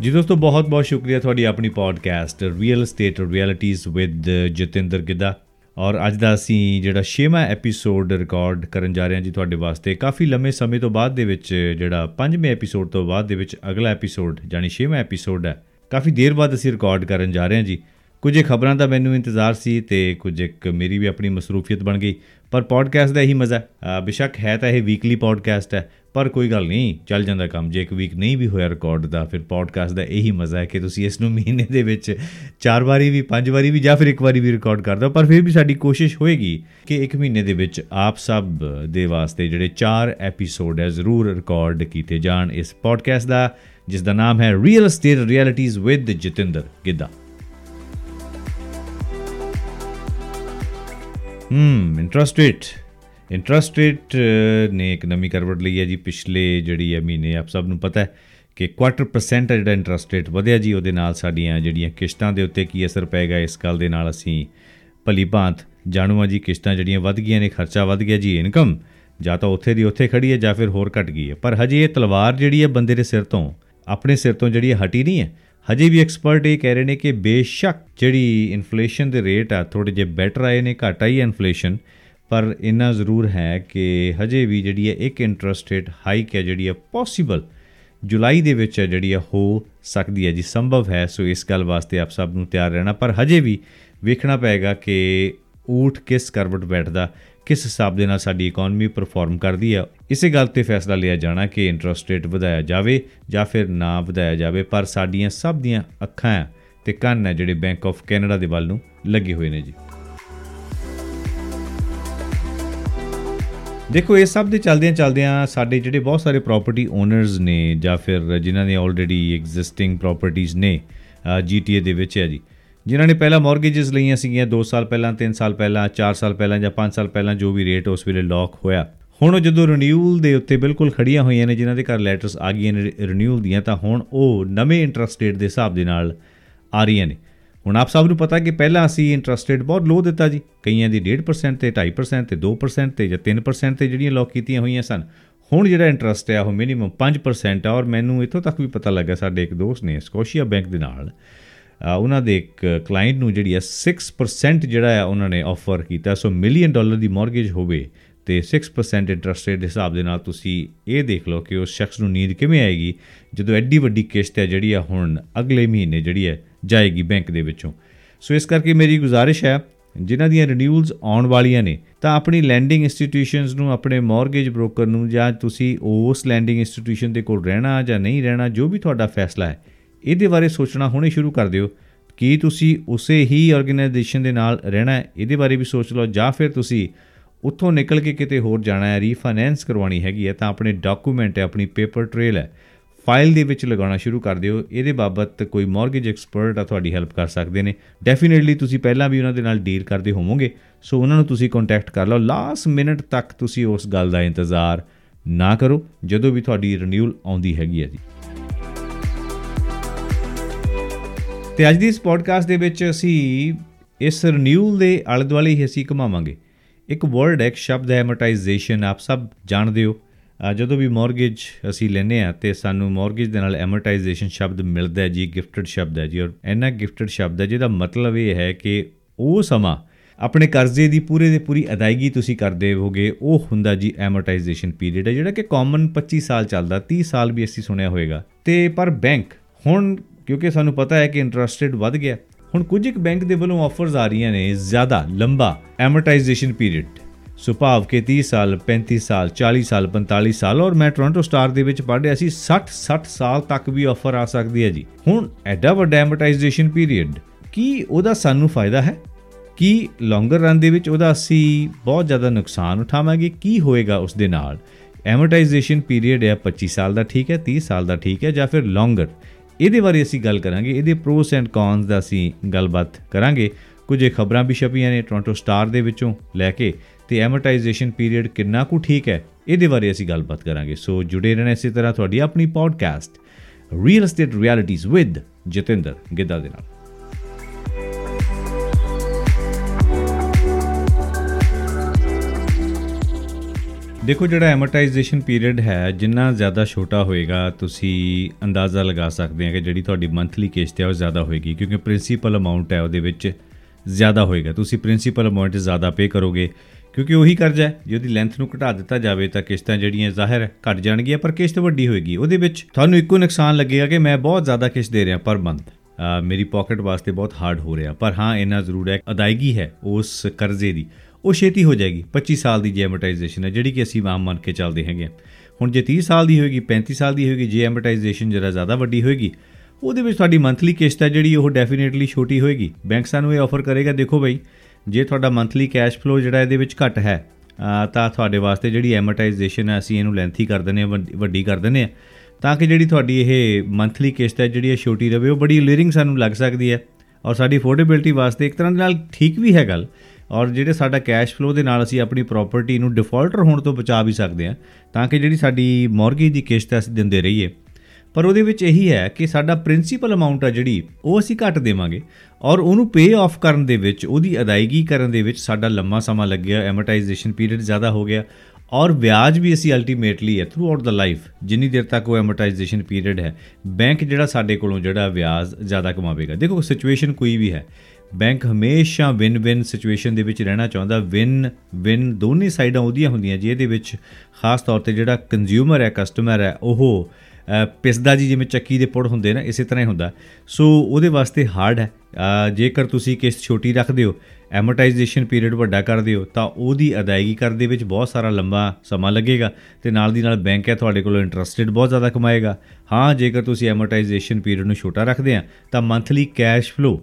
ਜੀ ਦੋਸਤੋ, ਬਹੁਤ ਬਹੁਤ ਸ਼ੁਕਰੀਆ ਤੁਹਾਡੀ ਆਪਣੀ podcast real state realities with Jatinder Gidda ਔਰ ਅੱਜ ਦਾ ਅਸੀਂ ਜਿਹੜਾ 6ਵਾਂ ਐਪੀਸੋਡ ਰਿਕਾਰਡ ਕਰਨ ਜਾ ਰਹੇ ਹਾਂ ਜੀ ਤੁਹਾਡੇ ਵਾਸਤੇ, ਕਾਫੀ ਲੰਮੇ ਸਮੇਂ ਤੋਂ ਬਾਅਦ ਦੇ ਵਿੱਚ ਜਿਹੜਾ 5ਵੇਂ ਐਪੀਸੋਡ ਤੋਂ ਬਾਅਦ ਦੇ ਵਿੱਚ ਅਗਲਾ ਐਪੀਸੋਡ ਯਾਨੀ 6ਵਾਂ ਐਪੀਸੋਡ ਹੈ, ਕਾਫੀ ਦੇਰ ਬਾਅਦ ਅਸੀਂ ਰਿਕਾਰਡ ਕਰਨ ਜਾ ਰਹੇ ਹਾਂ ਜੀ। ਕੁਝ ਖਬਰਾਂ ਦਾ ਮੈਨੂੰ ਇੰਤਜ਼ਾਰ ਸੀ ਤੇ ਕੁਝ ਇੱਕ ਮੇਰੀ ਵੀ ਆਪਣੀ ਮਸਰੂਫੀਅਤ ਬਣ ਗਈ, ਪਰ ਪੋਡਕਾਸਟ ਦਾ ਇਹੀ ਮਜ਼ਾ ਬਿਸ਼ੱਕ ਹੈ ਤਾਂ ਇਹ ਵੀਕਲੀ ਪੋਡਕਾਸਟ ਹੈ, ਪਰ ਕੋਈ ਗੱਲ ਨਹੀਂ, ਚੱਲ ਜਾਂਦਾ ਕੰਮ। ਜੇ ਇੱਕ ਵੀਕ ਨਹੀਂ ਵੀ ਹੋਇਆ ਰਿਕਾਰਡ ਦਾ, ਫਿਰ ਪੋਡਕਾਸਟ ਦਾ ਇਹੀ ਮਜ਼ਾ ਹੈ ਕਿ ਤੁਸੀਂ ਇਸ ਨੂੰ ਮਹੀਨੇ ਦੇ ਵਿੱਚ ਚਾਰ ਵਾਰੀ ਵੀ, ਪੰਜ ਵਾਰੀ ਵੀ ਜਾਂ ਫਿਰ ਇੱਕ ਵਾਰੀ ਵੀ ਰਿਕਾਰਡ ਕਰ ਦਿਓ। ਪਰ ਫਿਰ ਵੀ ਸਾਡੀ ਕੋਸ਼ਿਸ਼ ਹੋਏਗੀ ਕਿ ਇੱਕ ਮਹੀਨੇ ਦੇ ਵਿੱਚ ਆਪ ਸਭ ਦੇ ਵਾਸਤੇ ਜਿਹੜੇ ਚਾਰ ਐਪੀਸੋਡ ਹੈ, ਜ਼ਰੂਰ ਰਿਕਾਰਡ ਕੀਤੇ ਜਾਣ ਇਸ ਪੋਡਕਾਸਟ ਦਾ, ਜਿਸ ਦਾ ਨਾਮ ਹੈ real state realities with Jatinder Gidda hmm interest rate interest rate ਨੇ ਇੱਕ ਨਵੀਂ ਕਰਵਟ ਲਈ ਹੈ ਜੀ। ਪਿਛਲੇ ਜਿਹੜੀ ਹੈ ਮਹੀਨੇ ਆਪ ਸਭ ਨੂੰ ਪਤਾ ਹੈ ਕਿ ਕੁਆਟਰ ਪਰਸੈਂਟ ਜਿਹੜਾ ਇੰਟਰਸਟ ਰੇਟ ਵਧਿਆ ਜੀ, ਉਹਦੇ ਨਾਲ ਸਾਡੀਆਂ ਜਿਹੜੀਆਂ ਕਿਸ਼ਤਾਂ ਦੇ ਉੱਤੇ ਕੀ ਅਸਰ ਪਏਗਾ ਇਸ ਗੱਲ ਦੇ ਨਾਲ ਅਸੀਂ ਭਲੀ ਭਾਂਤ ਜਾਣੂਆ ਜੀ। ਕਿਸ਼ਤਾਂ ਜਿਹੜੀਆਂ ਵੱਧ ਗਈਆਂ ਨੇ, ਖਰਚਾ ਵੱਧ ਗਿਆ ਜੀ ਇਨਕਮ ਜਾਂ ਤਾਂ ਉੱਥੇ ਦੀ ਉੱਥੇ ਖੜੀ ਹੈ ਜਾਂ ਫਿਰ ਹੋਰ ਘਟ ਗਈ ਹੈ। ਪਰ ਹਜੇ ਇਹ ਤਲਵਾਰ ਜਿਹੜੀ ਹੈ ਬੰਦੇ ਦੇ ਸਿਰ ਤੋਂ, ਆਪਣੇ ਸਿਰ ਤੋਂ ਜਿਹੜੀ ਹਟੀ ਨਹੀਂ ਹੈ। ਹਜੇ ਵੀ ਐਕਸਪਰਟ ਇਹ ਕਹਿ ਰਹੇ ਨੇ ਕਿ ਬੇਸ਼ੱਕ ਜਿਹੜੀ ਇਨਫਲੇਸ਼ਨ ਦੇ ਰੇਟ ਆ ਥੋੜੇ ਜਿਹਾ ਬੈਟਰ ਆਏ ਨੇ, ਘਟ ਆਈ ਇਨਫਲੇਸ਼ਨ ਪਰ ਇੰਨਾ ਜ਼ਰੂਰ ਹੈ ਕਿ ਹਜੇ ਵੀ ਜਿਹੜੀ ਹੈ ਇੱਕ ਇੰਟਰਸਟ ਰੇਟ ਹਾਈਕ ਹੈ, ਜਿਹੜੀ ਹੈ ਪੋਸੀਬਲ ਜੁਲਾਈ ਦੇ ਵਿੱਚ ਜਿਹੜੀ ਹੈ ਹੋ ਸਕਦੀ ਹੈ ਜੀ, ਸੰਭਵ ਹੈ। ਸੋ ਇਸ ਗੱਲ ਵਾਸਤੇ ਆਪ ਸਭ ਨੂੰ ਤਿਆਰ ਰਹਿਣਾ, ਪਰ ਹਜੇ ਵੀ ਵੇਖਣਾ ਪਏਗਾ ਕਿ ਊਠ ਕਿਸ ਕਰਵਟ ਬੈਠਦਾ ਕਿਸ ਹਿਸਾਬ ਦੇ ਨਾਲ ਸਾਡੀ ਇਕਨੋਮੀ ਪਰਫਾਰਮ ਕਰਦੀ ਹੈ, ਇਸੇ ਗੱਲ ਤੇ ਫੈਸਲਾ ਲਿਆ ਜਾਣਾ ਕਿ ਇੰਟਰਸਟ ਰੇਟ ਵਧਾਇਆ ਜਾਵੇ ਜਾਂ ਫਿਰ ਨਾ ਵਧਾਇਆ ਜਾਵੇ, ਪਰ ਸਾਡੀਆਂ ਸਭ ਦੀਆਂ ਅੱਖਾਂ ਤੇ ਕੰਨ ਹੈ ਜਿਹੜੇ ਬੈਂਕ ਆਫ ਕੈਨੇਡਾ ਦੇ ਵੱਲ ਨੂੰ ਲੱਗੇ ਹੋਏ ਨੇ ਜੀ। ਦੇਖੋ, ਇਹ ਸਭ ਦੇ ਚਲਦਿਆਂ ਚਲਦਿਆਂ ਸਾਡੇ ਜਿਹੜੇ ਬਹੁਤ ਸਾਰੇ ਪ੍ਰਾਪਰਟੀ ਓਨਰਸ ਨੇ ਜਾਂ ਫਿਰ ਜਿਨ੍ਹਾਂ ਨੇ ਆਲਰੇਡੀ ਐਗਜ਼ਿਸਟਿੰਗ ਪ੍ਰਾਪਰਟੀਆਂ ਨੇ ਜੀਟੀਏ ਦੇ ਵਿੱਚ ਹੈ ਜੀ। ਜਿਨ੍ਹਾਂ ਨੇ ਪਹਿਲਾਂ ਮਾਰਗੇजेस ਲਈਆਂ ਸੀਗੀਆਂ 2 ਸਾਲ ਪਹਿਲਾਂ 3 ਸਾਲ ਪਹਿਲਾਂ 4 ਸਾਲ ਪਹਿਲਾਂ ਜਾਂ 5 ਸਾਲ ਪਹਿਲਾਂ, ਜੋ ਵੀ ਰੇਟ ਉਸ ਵੇਲੇ ਲੌਕ ਹੋਇਆ। ਹੁਣ ਜਦੋਂ ਰੀਨਿਊਅਲ ਦੇ ਉੱਤੇ ਬਿਲਕੁਲ ਖੜੀਆਂ ਹੋਈਆਂ ਨੇ, ਜਿਨ੍ਹਾਂ ਦੇ ਘਰ ਲੈਟਰਸ ਆ ਗਈਆਂ ਨੇ ਰੀਨਿਊਅਲ ਦੀਆਂ, ਤਾਂ ਹੁਣ ਉਹ ਨਵੇਂ ਇੰਟਰਸਟ ਰੇਟ ਦੇ ਹਿਸਾਬ ਦੇ ਨਾਲ ਆ ਰਹੀਆਂ ਨੇ। ਹੁਣ ਆਪ ਸਭ ਨੂੰ ਪਤਾ ਕਿ ਪਹਿਲਾਂ ਅਸੀਂ ਇੰਟਰਸਟ ਰੇਟ ਬਹੁਤ ਲੋ ਦਿੱਤਾ ਜੀ। ਕਈਆਂ ਦੀ 1.5% ਤੇ 2.5% ਤੇ 2% ਤੇ ਜਾਂ 3% ਤੇ ਜਿਹੜੀਆਂ ਲੌਕ ਕੀਤੀਆਂ ਹੋਈਆਂ ਸਨ। ਹੁਣ ਜਿਹੜਾ ਇੰਟਰਸਟ ਹੈ ਉਹ ਮਿਨੀਮਮ 5% ਆ। ਔਰ ਮੈਨੂੰ ਇਥੋਂ ਤੱਕ ਵੀ ਪਤਾ ਲੱਗਾ, ਸਾਡੇ ਇੱਕ ਦੋਸਤ ਨੇ ਸਕੋਸ਼ੀਆ ਬੈਂਕ ਦੇ ਨਾਲ ਉਹਨਾਂ ਦੇ ਇੱਕ ਕਲਾਇੰਟ ਨੂੰ ਜਿਹੜੀ ਹੈ 6% ਜਿਹੜਾ ਹੈ ਉਹਨਾਂ ਨੇ ਆਫਰ ਕੀਤਾ। ਸੋ ਮਿਲੀਅਨ ਡਾਲਰ ਦੀ ਮਾਰਗੇਜ ਹੋਵੇ ਤੇ 6% ਇੰਟਰਸਟ ਰੇਟ ਦੇ ਹਿਸਾਬ ਦੇ ਨਾਲ ਤੁਸੀਂ ਇਹ ਦੇਖ ਲਓ ਕਿ ਉਸ ਸ਼ਖਸ ਨੂੰ ਨੀਂਦ ਕਿਵੇਂ ਆਏਗੀ, ਜਦੋਂ ਐਡੀ ਵੱਡੀ ਕਿਸ਼ਤ ਹੈ ਜਿਹੜੀ ਆ ਹੁਣ ਅਗਲੇ ਮਹੀਨੇ ਜਿਹੜੀ ਹੈ ਜਾਏਗੀ ਬੈਂਕ ਦੇ ਵਿੱਚੋਂ। ਸੋ ਇਸ ਕਰਕੇ ਮੇਰੀ ਗੁਜ਼ਾਰਿਸ਼ ਹੈ, ਜਿਨ੍ਹਾਂ ਦੀਆਂ ਰੀਨਿਊਅਲਸ ਆਉਣ ਵਾਲੀਆਂ ਨੇ, ਤਾਂ ਆਪਣੀ ਲੈਂਡਿੰਗ ਇੰਸਟੀਟਿਊਸ਼ਨਸ ਨੂੰ, ਆਪਣੇ ਮਾਰਗੇਜ ਬ੍ਰੋਕਰ ਨੂੰ ਜਾਂ ਤੁਸੀਂ ਉਸ ਲੈਂਡਿੰਗ ਇੰਸਟੀਟਿਊਸ਼ਨ ਦੇ ਕੋਲ ਰਹਿਣਾ ਜਾਂ ਨਹੀਂ ਰਹਿਣਾ, ਜੋ ਵੀ ਤੁਹਾਡਾ ਫੈਸਲਾ ਹੈ ਇਹਦੇ ਬਾਰੇ ਸੋਚਣਾ ਹੁਣੇ ਸ਼ੁਰੂ ਕਰ ਦਿਓ। ਕੀ ਤੁਸੀਂ ਉਸੇ ਹੀ ਆਰਗੇਨਾਈਜੇਸ਼ਨ ਦੇ ਨਾਲ ਰਹਿਣਾ ਹੈ? ਇਹਦੇ ਬਾਰੇ ਵੀ ਸੋਚ ਲਓ। ਜਾਂ ਫਿਰ ਤੁਸੀਂ ਉੱਥੋਂ ਨਿਕਲ ਕੇ ਕਿਤੇ ਹੋਰ ਜਾਣਾ ਹੈ ਰੀਫਾਈਨੈਂਸ ਕਰਵਾਉਣੀ ਹੈਗੀ ਹੈ, ਤਾਂ ਆਪਣੇ ਡਾਕੂਮੈਂਟ ਹੈ, ਆਪਣੀ ਪੇਪਰ ਟ੍ਰੇਲ ਹੈ ਫਾਈਲ ਦੇ ਵਿੱਚ ਲਗਾਉਣਾ ਸ਼ੁਰੂ ਕਰ ਦਿਓ। ਇਹਦੇ ਬਾਬਤ ਕੋਈ ਮਾਰਗੇਜ ਐਕਸਪਰਟ ਆ ਤੁਹਾਡੀ ਹੈਲਪ ਕਰ ਸਕਦੇ ਨੇ। ਡੈਫੀਨਿਟਲੀ ਤੁਸੀਂ ਪਹਿਲਾਂ ਵੀ ਉਹਨਾਂ ਦੇ ਨਾਲ ਡੀਲ ਕਰਦੇ ਹੋਵੋਗੇ। ਸੋ ਉਹਨਾਂ ਨੂੰ ਤੁਸੀਂ ਕੰਟੈਕਟ ਕਰ ਲਓ। ਲਾਸਟ ਮਿੰਟ ਤੱਕ ਤੁਸੀਂ ਉਸ ਗੱਲ ਦਾ ਇੰਤਜ਼ਾਰ ਨਾ ਕਰੋ, ਜਦੋਂ ਵੀ ਤੁਹਾਡੀ ਰੀਨਿਊਅਲ ਆਉਂਦੀ ਹੈਗੀ ਹੈ ਜੀ। ਤੇ ਅੱਜ ਦੀ ਇਸ ਪੋਡਕਾਸਟ ਦੇ ਵਿੱਚ ਅਸੀਂ ਇਸ ਰੀਨਿਊਅਲ ਦੇ ਆਲੇ ਦੁਆਲੇ ਹੀ ਅਸੀਂ ਘਮਾਵਾਂਗੇ। ਇੱਕ ਵਰਡ ਹੈ, ਇੱਕ ਸ਼ਬਦ ਹੈ ਐਮਰਟਾਈਜੇਸ਼ਨ ਆਪ ਸਭ ਜਾਣਦੇ ਹੋ। ਜਦੋਂ ਵੀ ਮਾਰਗੇਜ ਅਸੀਂ ਲੈਨੇ ਆ ਤੇ ਸਾਨੂੰ ਮਾਰਗੇਜ ਦੇ ਨਾਲ ਐਮਰਟਾਈਜੇਸ਼ਨ ਸ਼ਬਦ ਮਿਲਦਾ ਹੈ ਜੀ ਗਿਫਟਡ ਸ਼ਬਦ ਹੈ ਜੀ। ਔਰ ਇਹਨਾਂ ਗਿਫਟਡ ਸ਼ਬਦ ਹੈ, ਜਿਹਦਾ ਮਤਲਬ ਇਹ ਹੈ ਕਿ ਉਹ ਸਮਾਂ ਆਪਣੇ ਕਰਜ਼ੇ ਦੀ ਪੂਰੇ ਦੇ ਪੂਰੀ ਅਦਾਇਗੀ ਤੁਸੀਂ ਕਰਦੇ ਹੋਗੇ, ਉਹ ਹੁੰਦਾ ਜੀ ਐਮਰਟਾਈਜੇਸ਼ਨ ਪੀਰੀਅਡ ਹੈ, ਜਿਹੜਾ ਕਿ ਕਾਮਨ 25 ਸਾਲ ਚੱਲਦਾ 30 ਸਾਲ ਵੀ ਅਸੀਂ ਸੁਣਿਆ ਹੋਵੇਗਾ ਤੇ ਪਰ ਬੈਂਕ ਹੁਣ ਕਿਉਂਕਿ ਸਾਨੂੰ ਪਤਾ ਹੈ ਕਿ ਇੰਟਰਸਟ ਰੇਟ ਵੱਧ ਗਿਆ। ਹੁਣ ਕੁਝ ਇੱਕ ਬੈਂਕ ਦੇ ਵੱਲੋਂ ਆਫਰਸ ਆ ਰਹੀਆਂ ਨੇ ਜ਼ਿਆਦਾ ਲੰਬਾ ਐਮਰਟਾਈਜੇਸ਼ਨ ਪੀਰੀਅਡ ਸੁਭਾਵ ਕੇ 30 ਸਾਲ 35 ਸਾਲ 40 ਸਾਲ 45 ਸਾਲ ਔਰ ਮੈਂ ਟੋਰਾਂਟੋ ਸਟਾਰ ਦੇ ਵਿੱਚ ਪੜ੍ਹਿਆ ਸੀ 60 60 ਸਾਲ ਤੱਕ ਵੀ ਆਫਰ ਆ ਸਕਦੀ ਹੈ ਜੀ। ਹੁਣ ਐਡਾ ਵੱਡਾ ਐਮਰਟਾਈਜੇਸ਼ਨ ਪੀਰੀਅਡ ਕੀ ਉਹਦਾ ਸਾਨੂੰ ਫਾਇਦਾ ਹੈ? ਕੀ ਲੌਂਗਰ ਰਨ ਦੇ ਵਿੱਚ ਉਹਦਾ ਅਸੀਂ ਬਹੁਤ ਜ਼ਿਆਦਾ ਨੁਕਸਾਨ ਉਠਾਵਾਂਗੇ? ਕੀ ਹੋਏਗਾ ਉਸ ਦੇ ਨਾਲ? ਐਮਰਟਾਈਜੇਸ਼ਨ ਪੀਰੀਅਡ ਹੈ 25 ਸਾਲ ਦਾ ਠੀਕ ਹੈ 30 ਸਾਲ ਦਾ ਠੀਕ ਹੈ ਜਾਂ ਫਿਰ ਲੌਂਗਰ ਇਹਦੇ ਬਾਰੇ ਅਸੀਂ ਗੱਲ ਕਰਾਂਗੇ। ਇਹਦੇ ਪ੍ਰੋਸ ਐਂਡ ਕੌਨਸ ਦਾ ਅਸੀਂ ਗੱਲਬਾਤ ਕਰਾਂਗੇ। ਕੁਝ ਖਬਰਾਂ ਵੀ ਛਪੀਆਂ ਨੇ ਟੋਰਾਂਟੋ ਸਟਾਰ ਦੇ ਵਿੱਚੋਂ ਲੈ ਕੇ ਤੇ ਐਮਰਟਾਈਜੇਸ਼ਨ ਪੀਰੀਅਡ ਕਿੰਨਾ ਕੁ ਠੀਕ ਹੈ, ਇਹਦੇ ਬਾਰੇ ਅਸੀਂ ਗੱਲਬਾਤ ਕਰਾਂਗੇ। ਸੋ ਜੁੜੇ ਰਹਿਣਾ ਇਸੇ ਤਰ੍ਹਾਂ ਤੁਹਾਡੀ ਆਪਣੀ podcast real estate realities with Jatinder Gidda ਦੇ ਨਾਲ। ਦੇਖੋ ਜਿਹੜਾ ਐਮਰਟਾਈਜੇਸ਼ਨ ਪੀਰੀਅਡ ਹੈ, ਜਿੰਨਾ ਜ਼ਿਆਦਾ ਛੋਟਾ ਹੋਏਗਾ, ਤੁਸੀਂ ਅੰਦਾਜ਼ਾ ਲਗਾ ਸਕਦੇ ਆ ਕਿ ਜਿਹੜੀ ਤੁਹਾਡੀ ਮੰਥਲੀ ਕਿਸ਼ਤ ਹੈ, ਉਹ ਜ਼ਿਆਦਾ ਹੋਏਗੀ, ਕਿਉਂਕਿ ਪ੍ਰਿੰਸੀਪਲ ਅਮਾਉਂਟ ਹੈ, ਉਹਦੇ ਵਿੱਚ ਜ਼ਿਆਦਾ ਹੋਏਗਾ। ਤੁਸੀਂ ਪ੍ਰਿੰਸੀਪਲ ਅਮਾਉਂਟ ਜ਼ਿਆਦਾ ਪੇ ਕਰੋਗੇ, ਕਿਉਂਕਿ ਉਹੀ ਕਰਜ਼ਾ ਹੈ। ਜੇ ਉਹਦੀ ਲੈਂਥ ਨੂੰ ਘਟਾ ਦਿੱਤਾ ਜਾਵੇ, ਤਾਂ ਕਿਸ਼ਤਾਂ ਜਿਹੜੀਆਂ ਜ਼ਾਹਿਰ ਹੈ ਘਟ ਜਾਣਗੀਆਂ, ਪਰ ਕਿਸ਼ਤ ਵੱਡੀ ਹੋਏਗੀ। ਉਹਦੇ ਵਿੱਚ ਤੁਹਾਨੂੰ ਇੱਕੋ ਨੁਕਸਾਨ ਲੱਗੇਗਾ ਕਿ ਮੈਂ ਬਹੁਤ ਜ਼ਿਆਦਾ ਕਿਸ਼ਤ ਦੇ ਰਿਹਾ ਪਰ ਮੰਥ ਮੇਰੀ ਪਾਕਟ ਵਾਸਤੇ ਬਹੁਤ ਹਾਰਡ ਹੋ ਰਿਹਾ, ਪਰ ਹਾਂ ਇਹਨਾਂ ਜ਼ਰੂਰ ਹੈ, ਅਦਾਇਗੀ ਹੈ ਉਸ ਕਰਜ਼ੇ ਦੀ। ਉਹ ਛੇਤੀ ਹੋ ਜਾਏਗੀ। 25 ਸਾਲ ਦੀ ਜੇ ਐਮਰਟਾਈਜੇਸ਼ਨ ਹੈ, ਜਿਹੜੀ ਕਿ ਅਸੀਂ ਆਮ ਮੰਨ ਕੇ ਚੱਲਦੇ ਹੈਗੇ ਹੁਣ ਜੇ 30 ਸਾਲ ਦੀ ਹੋਏਗੀ 35 ਸਾਲ ਦੀ ਹੋਏਗੀ, ਜੇ ਐਮਰਟਾਈਜੇਸ਼ਨ ਜਰਾ ਜ਼ਿਆਦਾ ਵੱਡੀ ਹੋਏਗੀ, ਉਹਦੇ ਵਿੱਚ ਤੁਹਾਡੀ ਮੰਥਲੀ ਕਿਸ਼ਤ ਹੈ ਜਿਹੜੀ ਉਹ ਡੈਫੀਨੇਟਲੀ ਛੋਟੀ ਹੋਏਗੀ। ਬੈਂਕ ਸਾਨੂੰ ਇਹ ਆਫਰ ਕਰੇਗਾ, ਦੇਖੋ ਭਾਈ ਜੇ ਤੁਹਾਡਾ ਮੰਥਲੀ ਕੈਸ਼ ਫਲੋ ਜਿਹੜਾ ਇਹਦੇ ਵਿੱਚ ਘੱਟ ਹੈ ਤਾਂ ਤੁਹਾਡੇ ਵਾਸਤੇ ਜਿਹੜੀ ਐਮਰਟਾਈਜੇਸ਼ਨ ਹੈ, ਅਸੀਂ ਇਹਨੂੰ ਲੈਂਥੀ ਕਰ ਦਿੰਨੇ ਆ ਵੱਡੀ ਕਰ ਦਿੰਨੇ ਆ ਤਾਂ ਕਿ ਜਿਹੜੀ ਤੁਹਾਡੀ ਇਹ ਮੰਥਲੀ ਕਿਸ਼ਤ ਹੈ, ਜਿਹੜੀ ਇਹ ਛੋਟੀ ਰਵੇ, ਉਹ ਬੜੀ ਲੀਰਿੰਗ ਸਾਨੂੰ ਲੱਗ ਸਕਦੀ ਹੈ। ਔਰ ਸਾਡੀ ਅਫੋਰਡੇਬਿਲਟੀ ਵਾਸਤੇ ਇੱਕ ਤਰ੍ਹਾਂ ਦੇ ਨਾਲ ਠੀਕ ਵੀ ਹੈ ਗੱਲ ਔਰ ਜਿਹੜੇ ਸਾਡਾ ਕੈਸ਼ ਫਲੋ ਦੇ ਨਾਲ ਅਸੀਂ ਆਪਣੀ ਪ੍ਰਾਪਰਟੀ ਨੂੰ ਡਿਫਾਲਟਰ ਹੋਣ ਤੋਂ ਬਚਾ ਵੀ ਸਕਦੇ ਹਾਂ, ਤਾਂ ਕਿ ਜਿਹੜੀ ਸਾਡੀ ਮਾਰਗੇਜ ਦੀ ਕਿਸ਼ਤ ਅਸੀਂ ਦਿੰਦੇ ਰਹੀਏ। ਪਰ ਉਹਦੇ ਵਿੱਚ ਇਹੀ ਹੈ ਕਿ ਸਾਡਾ ਪ੍ਰਿੰਸੀਪਲ ਅਮਾਉਂਟ ਆ ਜਿਹੜੀ, ਉਹ ਅਸੀਂ ਘੱਟ ਦੇਵਾਂਗੇ ਔਰ ਉਹਨੂੰ ਪੇ ਆਫ ਕਰਨ ਦੇ ਵਿੱਚ, ਉਹਦੀ ਅਦਾਇਗੀ ਕਰਨ ਦੇ ਵਿੱਚ ਸਾਡਾ ਲੰਮਾ ਸਮਾਂ ਲੱਗਿਆ ਐਮਰਟਾਈਜੇਸ਼ਨ ਪੀਰੀਅਡ ਜ਼ਿਆਦਾ ਹੋ ਗਿਆ ਔਰ ਵਿਆਜ ਵੀ ਅਸੀਂ ਅਲਟੀਮੇਟਲੀ ਹੈ ਥਰੂ ਆਊਟ ਦਾ ਲਾਈਫ ਜਿੰਨੀ ਦੇਰ ਤੱਕ ਉਹ ਐਮਰਟਾਈਜੇਸ਼ਨ ਪੀਰੀਅਡ ਹੈ ਬੈਂਕ ਜਿਹੜਾ ਸਾਡੇ ਕੋਲੋਂ ਜਿਹੜਾ ਵਿਆਜ ਜ਼ਿਆਦਾ ਕਮਾਵੇਗਾ। ਦੇਖੋ ਸਿਚੁਏਸ਼ਨ ਕੋਈ ਵੀ ਹੈ। ਬੈਂਕ ਹਮੇਸ਼ਾ ਵਿਨ ਵਿਨ ਸਿਚੁਏਸ਼ਨ ਦੇ ਵਿੱਚ ਰਹਿਣਾ ਚਾਹੁੰਦਾ। ਵਿਨ ਵਿਨ ਦੋਨੇ ਸਾਈਡਾਂ ਉਹਦੀਆਂ ਹੁੰਦੀਆਂ ਜੀ। ਇਹਦੇ ਵਿੱਚ ਖਾਸ ਤੌਰ ਤੇ ਜਿਹੜਾ ਕੰਜ਼ਿਊਮਰ ਹੈ ਕਸਟਮਰ ਹੈ, ਉਹ ਪਿਸਦਾ ਜੀ, ਜਿਵੇਂ ਚੱਕੀ ਦੇ ਪੁੜ ਹੁੰਦੇ ਨਾ, ਇਸੇ ਤਰ੍ਹਾਂ ਹੀ ਹੁੰਦਾ। ਸੋ ਉਹਦੇ ਵਾਸਤੇ ਹਾਰਡ ਹੈ। ਜੇਕਰ ਤੁਸੀਂ ਕਿਸ਼ਤ ਛੋਟੀ ਰੱਖਦੇ ਹੋ ਐਮਰਟਾਈਜੇਸ਼ਨ ਪੀਰੀਅਡ ਵੱਡਾ ਕਰਦੇ ਹੋ ਤਾਂ ਉਹਦੀ ਅਦਾਇਗੀ ਕਰਨ ਦੇ ਵਿੱਚ ਬਹੁਤ ਸਾਰਾ ਲੰਬਾ ਸਮਾਂ ਲੱਗੇਗਾ ਤੇ ਨਾਲ ਦੀ ਨਾਲ ਬੈਂਕ ਹੈ, ਤੁਹਾਡੇ ਕੋਲੋਂ ਇੰਟਰਸਟਡ ਬਹੁਤ ਜ਼ਿਆਦਾ ਕਮਾਏਗਾ। ਹਾਂ, ਜੇਕਰ ਤੁਸੀਂ ਐਮਰਟਾਈਜੇਸ਼ਨ ਪੀਰੀਅਡ ਨੂੰ ਛੋਟਾ ਰੱਖਦੇ ਆ, ਤਾਂ ਮੰਥਲੀ ਕੈਸ਼ ਫਲੋ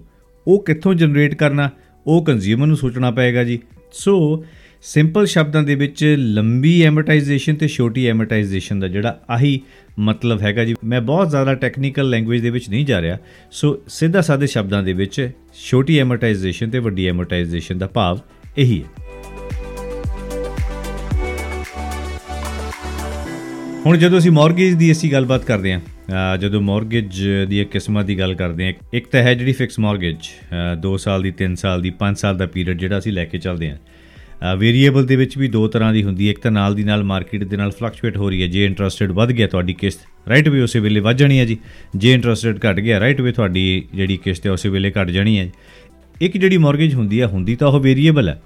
ਉਹ ਕਿੱਥੋਂ ਜਨਰੇਟ ਕਰਨਾ, ਉਹ ਕੰਜ਼ਿਊਮਰ ਨੂੰ ਸੋਚਣਾ ਪਏਗਾ ਜੀ। ਸੋ ਸਿੰਪਲ ਸ਼ਬਦਾਂ ਦੇ ਵਿੱਚ ਲੰਬੀ ਐਮਰਟਾਈਜੇਸ਼ਨ ਤੇ ਛੋਟੀ ਐਮਰਟਾਈਜੇਸ਼ਨ ਦਾ ਜਿਹੜਾ ਆਹੀ ਮਤਲਬ ਹੈਗਾ ਜੀ। ਮੈਂ ਬਹੁਤ ਜ਼ਿਆਦਾ ਟੈਕਨੀਕਲ ਲੈਂਗੁਏਜ ਦੇ ਵਿੱਚ ਨਹੀਂ ਜਾ ਰਿਹਾ। ਸੋ ਸਿੱਧਾ ਸਾਦੇ ਸ਼ਬਦਾਂ ਦੇ ਵਿੱਚ ਛੋਟੀ ਐਮਰਟਾਈਜੇਸ਼ਨ ਤੇ ਵੱਡੀ ਐਮਰਟਾਈਜੇਸ਼ਨ ਦਾ ਭਾਵ ਇਹੀ ਹੈ। ਹੁਣ ਜਦੋਂ ਅਸੀਂ ਮਾਰਗੇਜ ਦੀ ਅਸੀਂ ਗੱਲਬਾਤ ਕਰਦੇ ਹਾਂ ਜਦੋਂ ਮਾਰਗੇਜ ਦੀ ਇੱਕ ਕਿਸਮਾਂ ਦੀ ਗੱਲ ਕਰਦੇ ਹਾਂ, ਇੱਕ ਤਾਂ ਹੈ ਜਿਹੜੀ ਫਿਕਸ ਮਾਰਗੇਜ 2 ਸਾਲ ਦੀ 3 ਸਾਲ ਦੀ 5 ਸਾਲ ਦਾ ਪੀਰੀਅਡ ਜਿਹੜਾ ਅਸੀਂ ਲੈ ਕੇ ਚੱਲਦੇ ਹਾਂ। ਵੇਰੀਏਬਲ ਦੇ ਵਿੱਚ ਵੀ ਦੋ ਤਰ੍ਹਾਂ ਦੀ ਹੁੰਦੀ ਹੈ। ਇੱਕ ਤਾਂ ਨਾਲ ਦੀ ਨਾਲ ਮਾਰਕੀਟ ਦੇ ਨਾਲ ਫਲਕਚੁਏਟ ਹੋ ਰਹੀ ਹੈ। ਜੇ ਇੰਟਰਸਟਡ ਵੱਧ ਗਿਆ ਤੁਹਾਡੀ ਕਿਸ਼ਤ ਰਾਈਟ ਵੇ ਉਸੇ ਵੇਲੇ ਵੱਧ ਜਾਣੀ ਹੈ ਜੀ। ਜੇ ਇੰਟਰਸਟਡ ਘਟ ਗਿਆ ਰਾਈਟ ਵੇ ਤੁਹਾਡੀ ਜਿਹੜੀ ਕਿਸ਼ਤ ਹੈ ਉਸੇ ਵੇਲੇ ਘਟ ਜਾਣੀ ਹੈ ਇੱਕ ਜਿਹੜੀ ਮਾਰਗੇਜ ਹੁੰਦੀ ਹੈ, ਹੁੰਦੀ ਤਾਂ ਉਹ ਵੇਰੀਏਬਲ ਹੈ।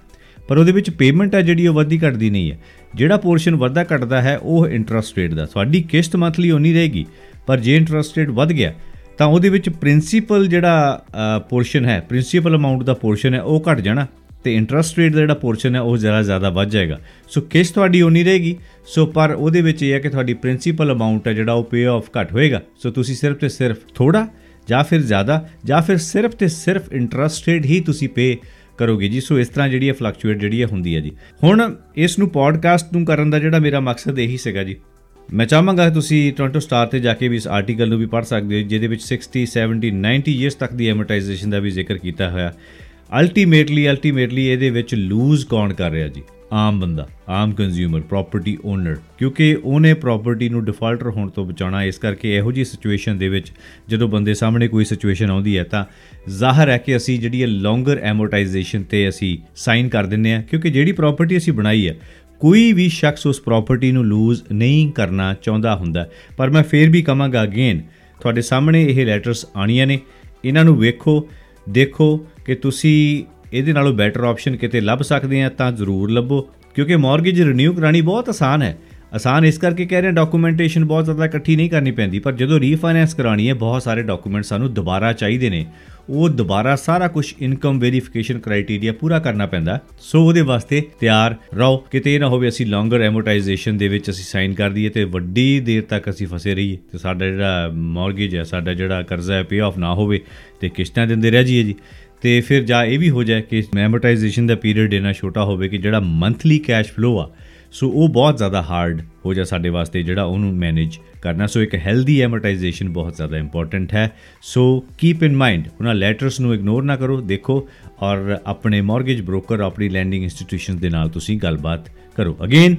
ਪਰ ਉਹਦੇ ਵਿੱਚ ਪੇਮੈਂਟ ਹੈ ਜਿਹੜੀ ਉਹ ਵੱਧਦੀ ਘਟਦੀ ਨਹੀਂ ਹੈ। ਜਿਹੜਾ ਪੋਰਸ਼ਨ ਵੱਧਦਾ ਘਟਦਾ ਹੈ, ਉਹ ਇੰਟਰਸਟ ਰੇਟ ਦਾ। ਤੁਹਾਡੀ ਕਿਸ਼ਤ ਮੰਥਲੀ ਉਨੀ ਰਹੇਗੀ, ਪਰ ਜੇ ਇੰਟਰਸਟ ਰੇਟ ਵੱਧ ਗਿਆ, ਤਾਂ ਉਹਦੇ ਵਿੱਚ ਪ੍ਰਿੰਸੀਪਲ ਜਿਹੜਾ ਪੋਰਸ਼ਨ ਹੈ ਪ੍ਰਿੰਸੀਪਲ ਅਮਾਉਂਟ ਦਾ ਪੋਰਸ਼ਨ ਹੈ, ਉਹ ਘਟ ਜਾਣਾ ਤੇ ਇੰਟਰਸਟ ਰੇਟ ਦਾ ਜਿਹੜਾ ਪੋਰਸ਼ਨ ਹੈ, ਉਹ ਜ਼ਰਾ ਜ਼ਿਆਦਾ ਵੱਧ ਜਾਏਗਾ। ਸੋ ਕਿਸ਼ਤ ਤੁਹਾਡੀ ਉਨੀ ਰਹੇਗੀ, ਸੋ ਪਰ ਉਹਦੇ ਵਿੱਚ ਇਹ ਹੈ ਕਿ ਤੁਹਾਡੀ ਪ੍ਰਿੰਸੀਪਲ ਅਮਾਉਂਟ ਹੈ ਜਿਹੜਾ ਉਹ ਪੇ ਆਫ ਘਟ ਹੋਏਗਾ। ਸੋ ਤੁਸੀਂ ਸਿਰਫ ਤੇ ਸਿਰਫ ਥੋੜਾ ਜਾਂ ਫਿਰ ਜ਼ਿਆਦਾ ਜਾਂ ਫਿਰ ਸਿਰਫ ਤੇ ਸਿਰਫ ਇੰਟਰਸਟ ਰੇਟ ਹੀ ਤੁਸੀਂ ਪੇ ਕਰੋਗੇ ਜੀ? ਸੋ ਇਸ ਤਰ੍ਹਾਂ ਜਿਹੜੀ ਹੈ ਫਲਕਚੁਏਟ ਜਿਹੜੀ ਹੈ ਹੁੰਦੀ ਹੈ ਜੀ। ਹੁਣ ਇਸ ਨੂੰ ਪੋਡਕਾਸਟ ਨੂੰ ਕਰਨ ਦਾ ਜਿਹੜਾ ਮੇਰਾ ਮਕਸਦ ਇਹੀ ਸੀਗਾ ਜੀ। ਮੈਂ ਚਾਹਾਂਗਾ ਤੁਸੀਂ ਟੋਰਾਂਟੋ ਸਟਾਰ ਤੇ ਜਾ ਕੇ ਵੀ ਇਸ ਆਰਟੀਕਲ ਨੂੰ ਵੀ ਪੜ੍ਹ ਸਕਦੇ ਹੋ, ਜਿਹਦੇ ਵਿੱਚ 60 70 90 ਇਅਰਸ ਤੱਕ ਦੀ ਐਮਰਟਾਈਜੇਸ਼ਨ ਦਾ ਵੀ ਜ਼ਿਕਰ ਕੀਤਾ ਹੋਇਆ। ਅਲਟੀਮੇਟਲੀ ਅਲਟੀਮੇਟਲੀ ਇਹਦੇ ਵਿੱਚ ਲੂਜ਼ ਕੌਣ ਕਰ ਰਿਹਾ ਜੀ? ਆਮ ਬੰਦਾ, ਆਮ ਕੰਜ਼ਿਊਮਰ ਪ੍ਰਾਪਰਟੀ ਓਨਰ ਕਿਉਂਕਿ ਉਹਨੇ ਪ੍ਰਾਪਰਟੀ ਨੂੰ ਡਿਫਾਲਟਰ ਹੋਣ ਤੋਂ ਬਚਾਉਣਾ, ਇਸ ਕਰਕੇ ਇਹੋ ਜੀ ਸਿਚੁਏਸ਼ਨ ਦੇ ਵਿੱਚ ਜਦੋਂ ਬੰਦੇ ਸਾਹਮਣੇ ਕੋਈ ਸਿਚੁਏਸ਼ਨ ਆਉਂਦੀ ਹੈ, ਤਾਂ ਜ਼ਾਹਰ ਹੈ ਕਿ ਅਸੀਂ ਜਿਹੜੀ ਲੌਂਗਰ ਐਮੋਰਟਾਈਜੇਸ਼ਨ ਤੇ ਅਸੀਂ ਸਾਈਨ ਕਰ ਦਿੰਨੇ ਆ ਕਿਉਂਕਿ ਜਿਹੜੀ ਪ੍ਰਾਪਰਟੀ ਅਸੀਂ ਬਣਾਈ ਹੈ, ਕੋਈ ਵੀ ਸ਼ਖਸ ਉਸ ਪ੍ਰਾਪਰਟੀ ਨੂੰ ਲੂਜ਼ ਨਹੀਂ ਕਰਨਾ ਚਾਹੁੰਦਾ ਹੁੰਦਾ। ਪਰ ਮੈਂ ਫੇਰ ਵੀ ਕਹਾਂਗਾ ਅਗੇਨ ਤੁਹਾਡੇ ਸਾਹਮਣੇ ਇਹ ਲੈਟਰਸ ਆਣੀਆਂ ਨੇ, ਇਹਨਾਂ ਨੂੰ ਵੇਖੋ, ਦੇਖੋ ਕਿ ਤੁਸੀਂ ਇਹਦੇ ਨਾਲੋਂ ਬੈਟਰ ਆਪਸ਼ਨ ਕਿਤੇ ਲੱਭ ਸਕਦੇ ਆ ਤਾਂ ਜ਼ਰੂਰ ਲੱਭੋ, ਕਿਉਂਕਿ ਮਾਰਗੇਜ ਰੀਨਿਊ ਕਰਾਣੀ ਬਹੁਤ ਆਸਾਨ ਹੈ। ਆਸਾਨ ਇਸ ਕਰਕੇ ਕਹਿ ਰਹੇ ਡਾਕੂਮੈਂਟੇਸ਼ਨ ਬਹੁਤ ਜ਼ਿਆਦਾ ਇਕੱਠੀ ਨਹੀਂ ਕਰਨੀ ਪੈਂਦੀ, ਪਰ ਜਦੋਂ ਰੀਫਾਈਨੈਂਸ ਕਰਾਣੀ ਹੈ, ਬਹੁਤ ਸਾਰੇ ਡਾਕੂਮੈਂਟ ਸਾਨੂੰ ਦੁਬਾਰਾ ਚਾਹੀਦੇ ਨੇ। ਉਹ ਦੁਬਾਰਾ ਸਾਰਾ ਕੁਝ ਇਨਕਮ ਵੈਰੀਫਿਕੇਸ਼ਨ ਕ੍ਰਾਈਟੇਰੀਆ ਪੂਰਾ ਕਰਨਾ ਪੈਂਦਾ। ਸੋ ਉਹਦੇ ਵਾਸਤੇ ਤਿਆਰ ਰਹੋ। ਕਿਤੇ ਨਾ ਹੋਵੇ ਅਸੀਂ ਲੌਂਗਰ ਐਮੋਰਟਾਈਜੇਸ਼ਨ ਦੇ ਵਿੱਚ ਅਸੀਂ ਸਾਈਨ ਕਰ ਦਈਏ ਤੇ ਵੱਡੀ ਦੇਰ ਤੱਕ ਅਸੀਂ ਫਸੇ ਰਹੀਏ। ਤੇ ਸਾਡਾ ਜਿਹੜਾ ਮਾਰਗੇਜ ਹੈ, ਸਾਡਾ ਜਿਹੜਾ ਕਰਜ਼ਾ ਹੈ ਪੇ ਆਫ ਨਾ ਹੋਵੇ ਤੇ ਕਿਸ਼ਤਾਂ ਦਿੰਦੇ ਰਹਿ ਜਾਈਏ ਜੀ। ਤੇ ਫਿਰ ਜਾਂ ਇਹ ਵੀ ਹੋ ਜਾਏ ਕਿ ਐਮੋਰਟਾਈਜੇਸ਼ਨ ਦਾ ਪੀਰੀਅਡ ਇਹਨਾਂ ਛੋਟਾ ਹੋਵੇ ਕਿ ਜਿਹੜਾ ਮੰਥਲੀ ਕੈਸ਼ ਫਲੋ ਆ, ਸੋ ਉਹ ਬਹੁਤ ਜ਼ਿਆਦਾ ਹਾਰਡ ਹੋ ਜਾ ਸਾਡੇ ਵਾਸਤੇ ਜਿਹੜਾ ਉਹਨੂੰ ਮੈਨੇਜ ਕਰਨਾ। ਸੋ ਇੱਕ ਹੈਲਦੀ ਐਮੋਰਟਾਈਜੇਸ਼ਨ ਬਹੁਤ ਜ਼ਿਆਦਾ ਇੰਪੋਰਟੈਂਟ ਹੈ। ਸੋ ਕੀਪ ਇਨ ਮਾਈਂਡ ਉਹਨਾਂ ਲੈਟਰਸ ਨੂੰ ਇਗਨੋਰ ਨਾ ਕਰੋ, ਦੇਖੋ ਔਰ ਆਪਣੇ ਮਾਰਗੇਜ ਬ੍ਰੋਕਰ ਆਪਣੀ ਲੈਂਡਿੰਗ ਇੰਸਟੀਟਿਊਸ਼ਨਸ ਦੇ ਨਾਲ ਤੁਸੀਂ ਗੱਲਬਾਤ ਕਰੋ। ਅਗੇਨ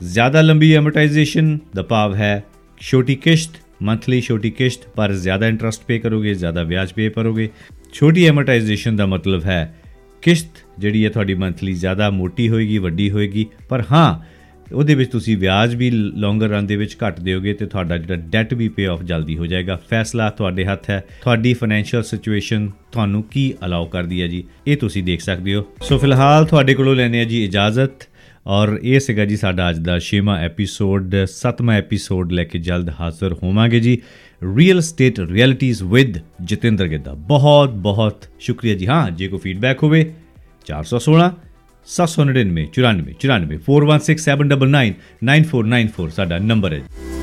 ਜ਼ਿਆਦਾ ਲੰਬੀ ਐਮੋਰਟਾਈਜੇਸ਼ਨ ਦਾ ਭਾਵ ਹੈ ਛੋਟੀ ਕਿਸ਼ਤ ਮੰਥਲੀ ਛੋਟੀ ਕਿਸ਼ਤ, ਪਰ ਜ਼ਿਆਦਾ ਇੰਟਰਸਟ ਪੇ ਕਰੋਗੇ, ਜ਼ਿਆਦਾ ਵਿਆਜ ਪੇ ਕਰੋਗੇ ਛੋਟੀ ਐਮਰਟਾਈਜੇਸ਼ਨ ਦਾ ਮਤਲਬ ਹੈ ਕਿਸ਼ਤ, ਜਿਹੜੀ ਹੈ ਤੁਹਾਡੀ ਮੰਥਲੀ ਜ਼ਿਆਦਾ ਮੋਟੀ ਹੋਏਗੀ, ਵੱਡੀ ਹੋਏਗੀ, ਪਰ ਹਾਂ, ਉਹਦੇ ਵਿੱਚ ਤੁਸੀਂ ਵਿਆਜ ਵੀ ਲੌਂਗਰ ਰਨ ਦੇ ਵਿੱਚ ਘੱਟ ਦਿਓਗੇ ਤੇ ਤੁਹਾਡਾ ਜਿਹੜਾ ਡੈਟ ਵੀ ਪੇ ਆਫ ਜਲਦੀ ਹੋ ਜਾਏਗਾ। ਫੈਸਲਾ ਤੁਹਾਡੇ ਹੱਥ ਹੈ। ਤੁਹਾਡੀ ਫਾਈਨੈਂਸ਼ੀਅਲ ਸਿਚੁਏਸ਼ਨ ਤੁਹਾਨੂੰ ਕੀ ਅਲਾਉ ਕਰਦੀ ਹੈ ਜੀ? ਇਹ ਤੁਸੀਂ ਦੇਖ ਸਕਦੇ ਹੋ। ਸੋ ਫਿਲਹਾਲ ਤੁਹਾਡੇ ਕੋਲੋਂ ਲੈਣੇ ਆ ਜੀ ਇਜਾਜ਼ਤ। ਔਰ ਇਹ ਸੀਗਾ ਜੀ ਸਾਡਾ ਅੱਜ ਦਾ 6ਵਾਂ ਐਪੀਸੋਡ 7ਵਾਂ ਐਪੀਸੋਡ ਲੈ ਕੇ ਜਲਦ ਹਾਜ਼ਰ ਹੋਵਾਂਗੇ ਜੀ। Real state realities with Jatinder Gidda ਬਹੁਤ ਬਹੁਤ ਸ਼ੁਕਰੀਆ ਜੀ। ਹਾਂ, ਜੇ ਕੋਈ ਫੀਡਬੈਕ ਹੋਵੇ 416 799 94 94 416799 9494 ਸਾਡਾ ਨੰਬਰ ਹੈ।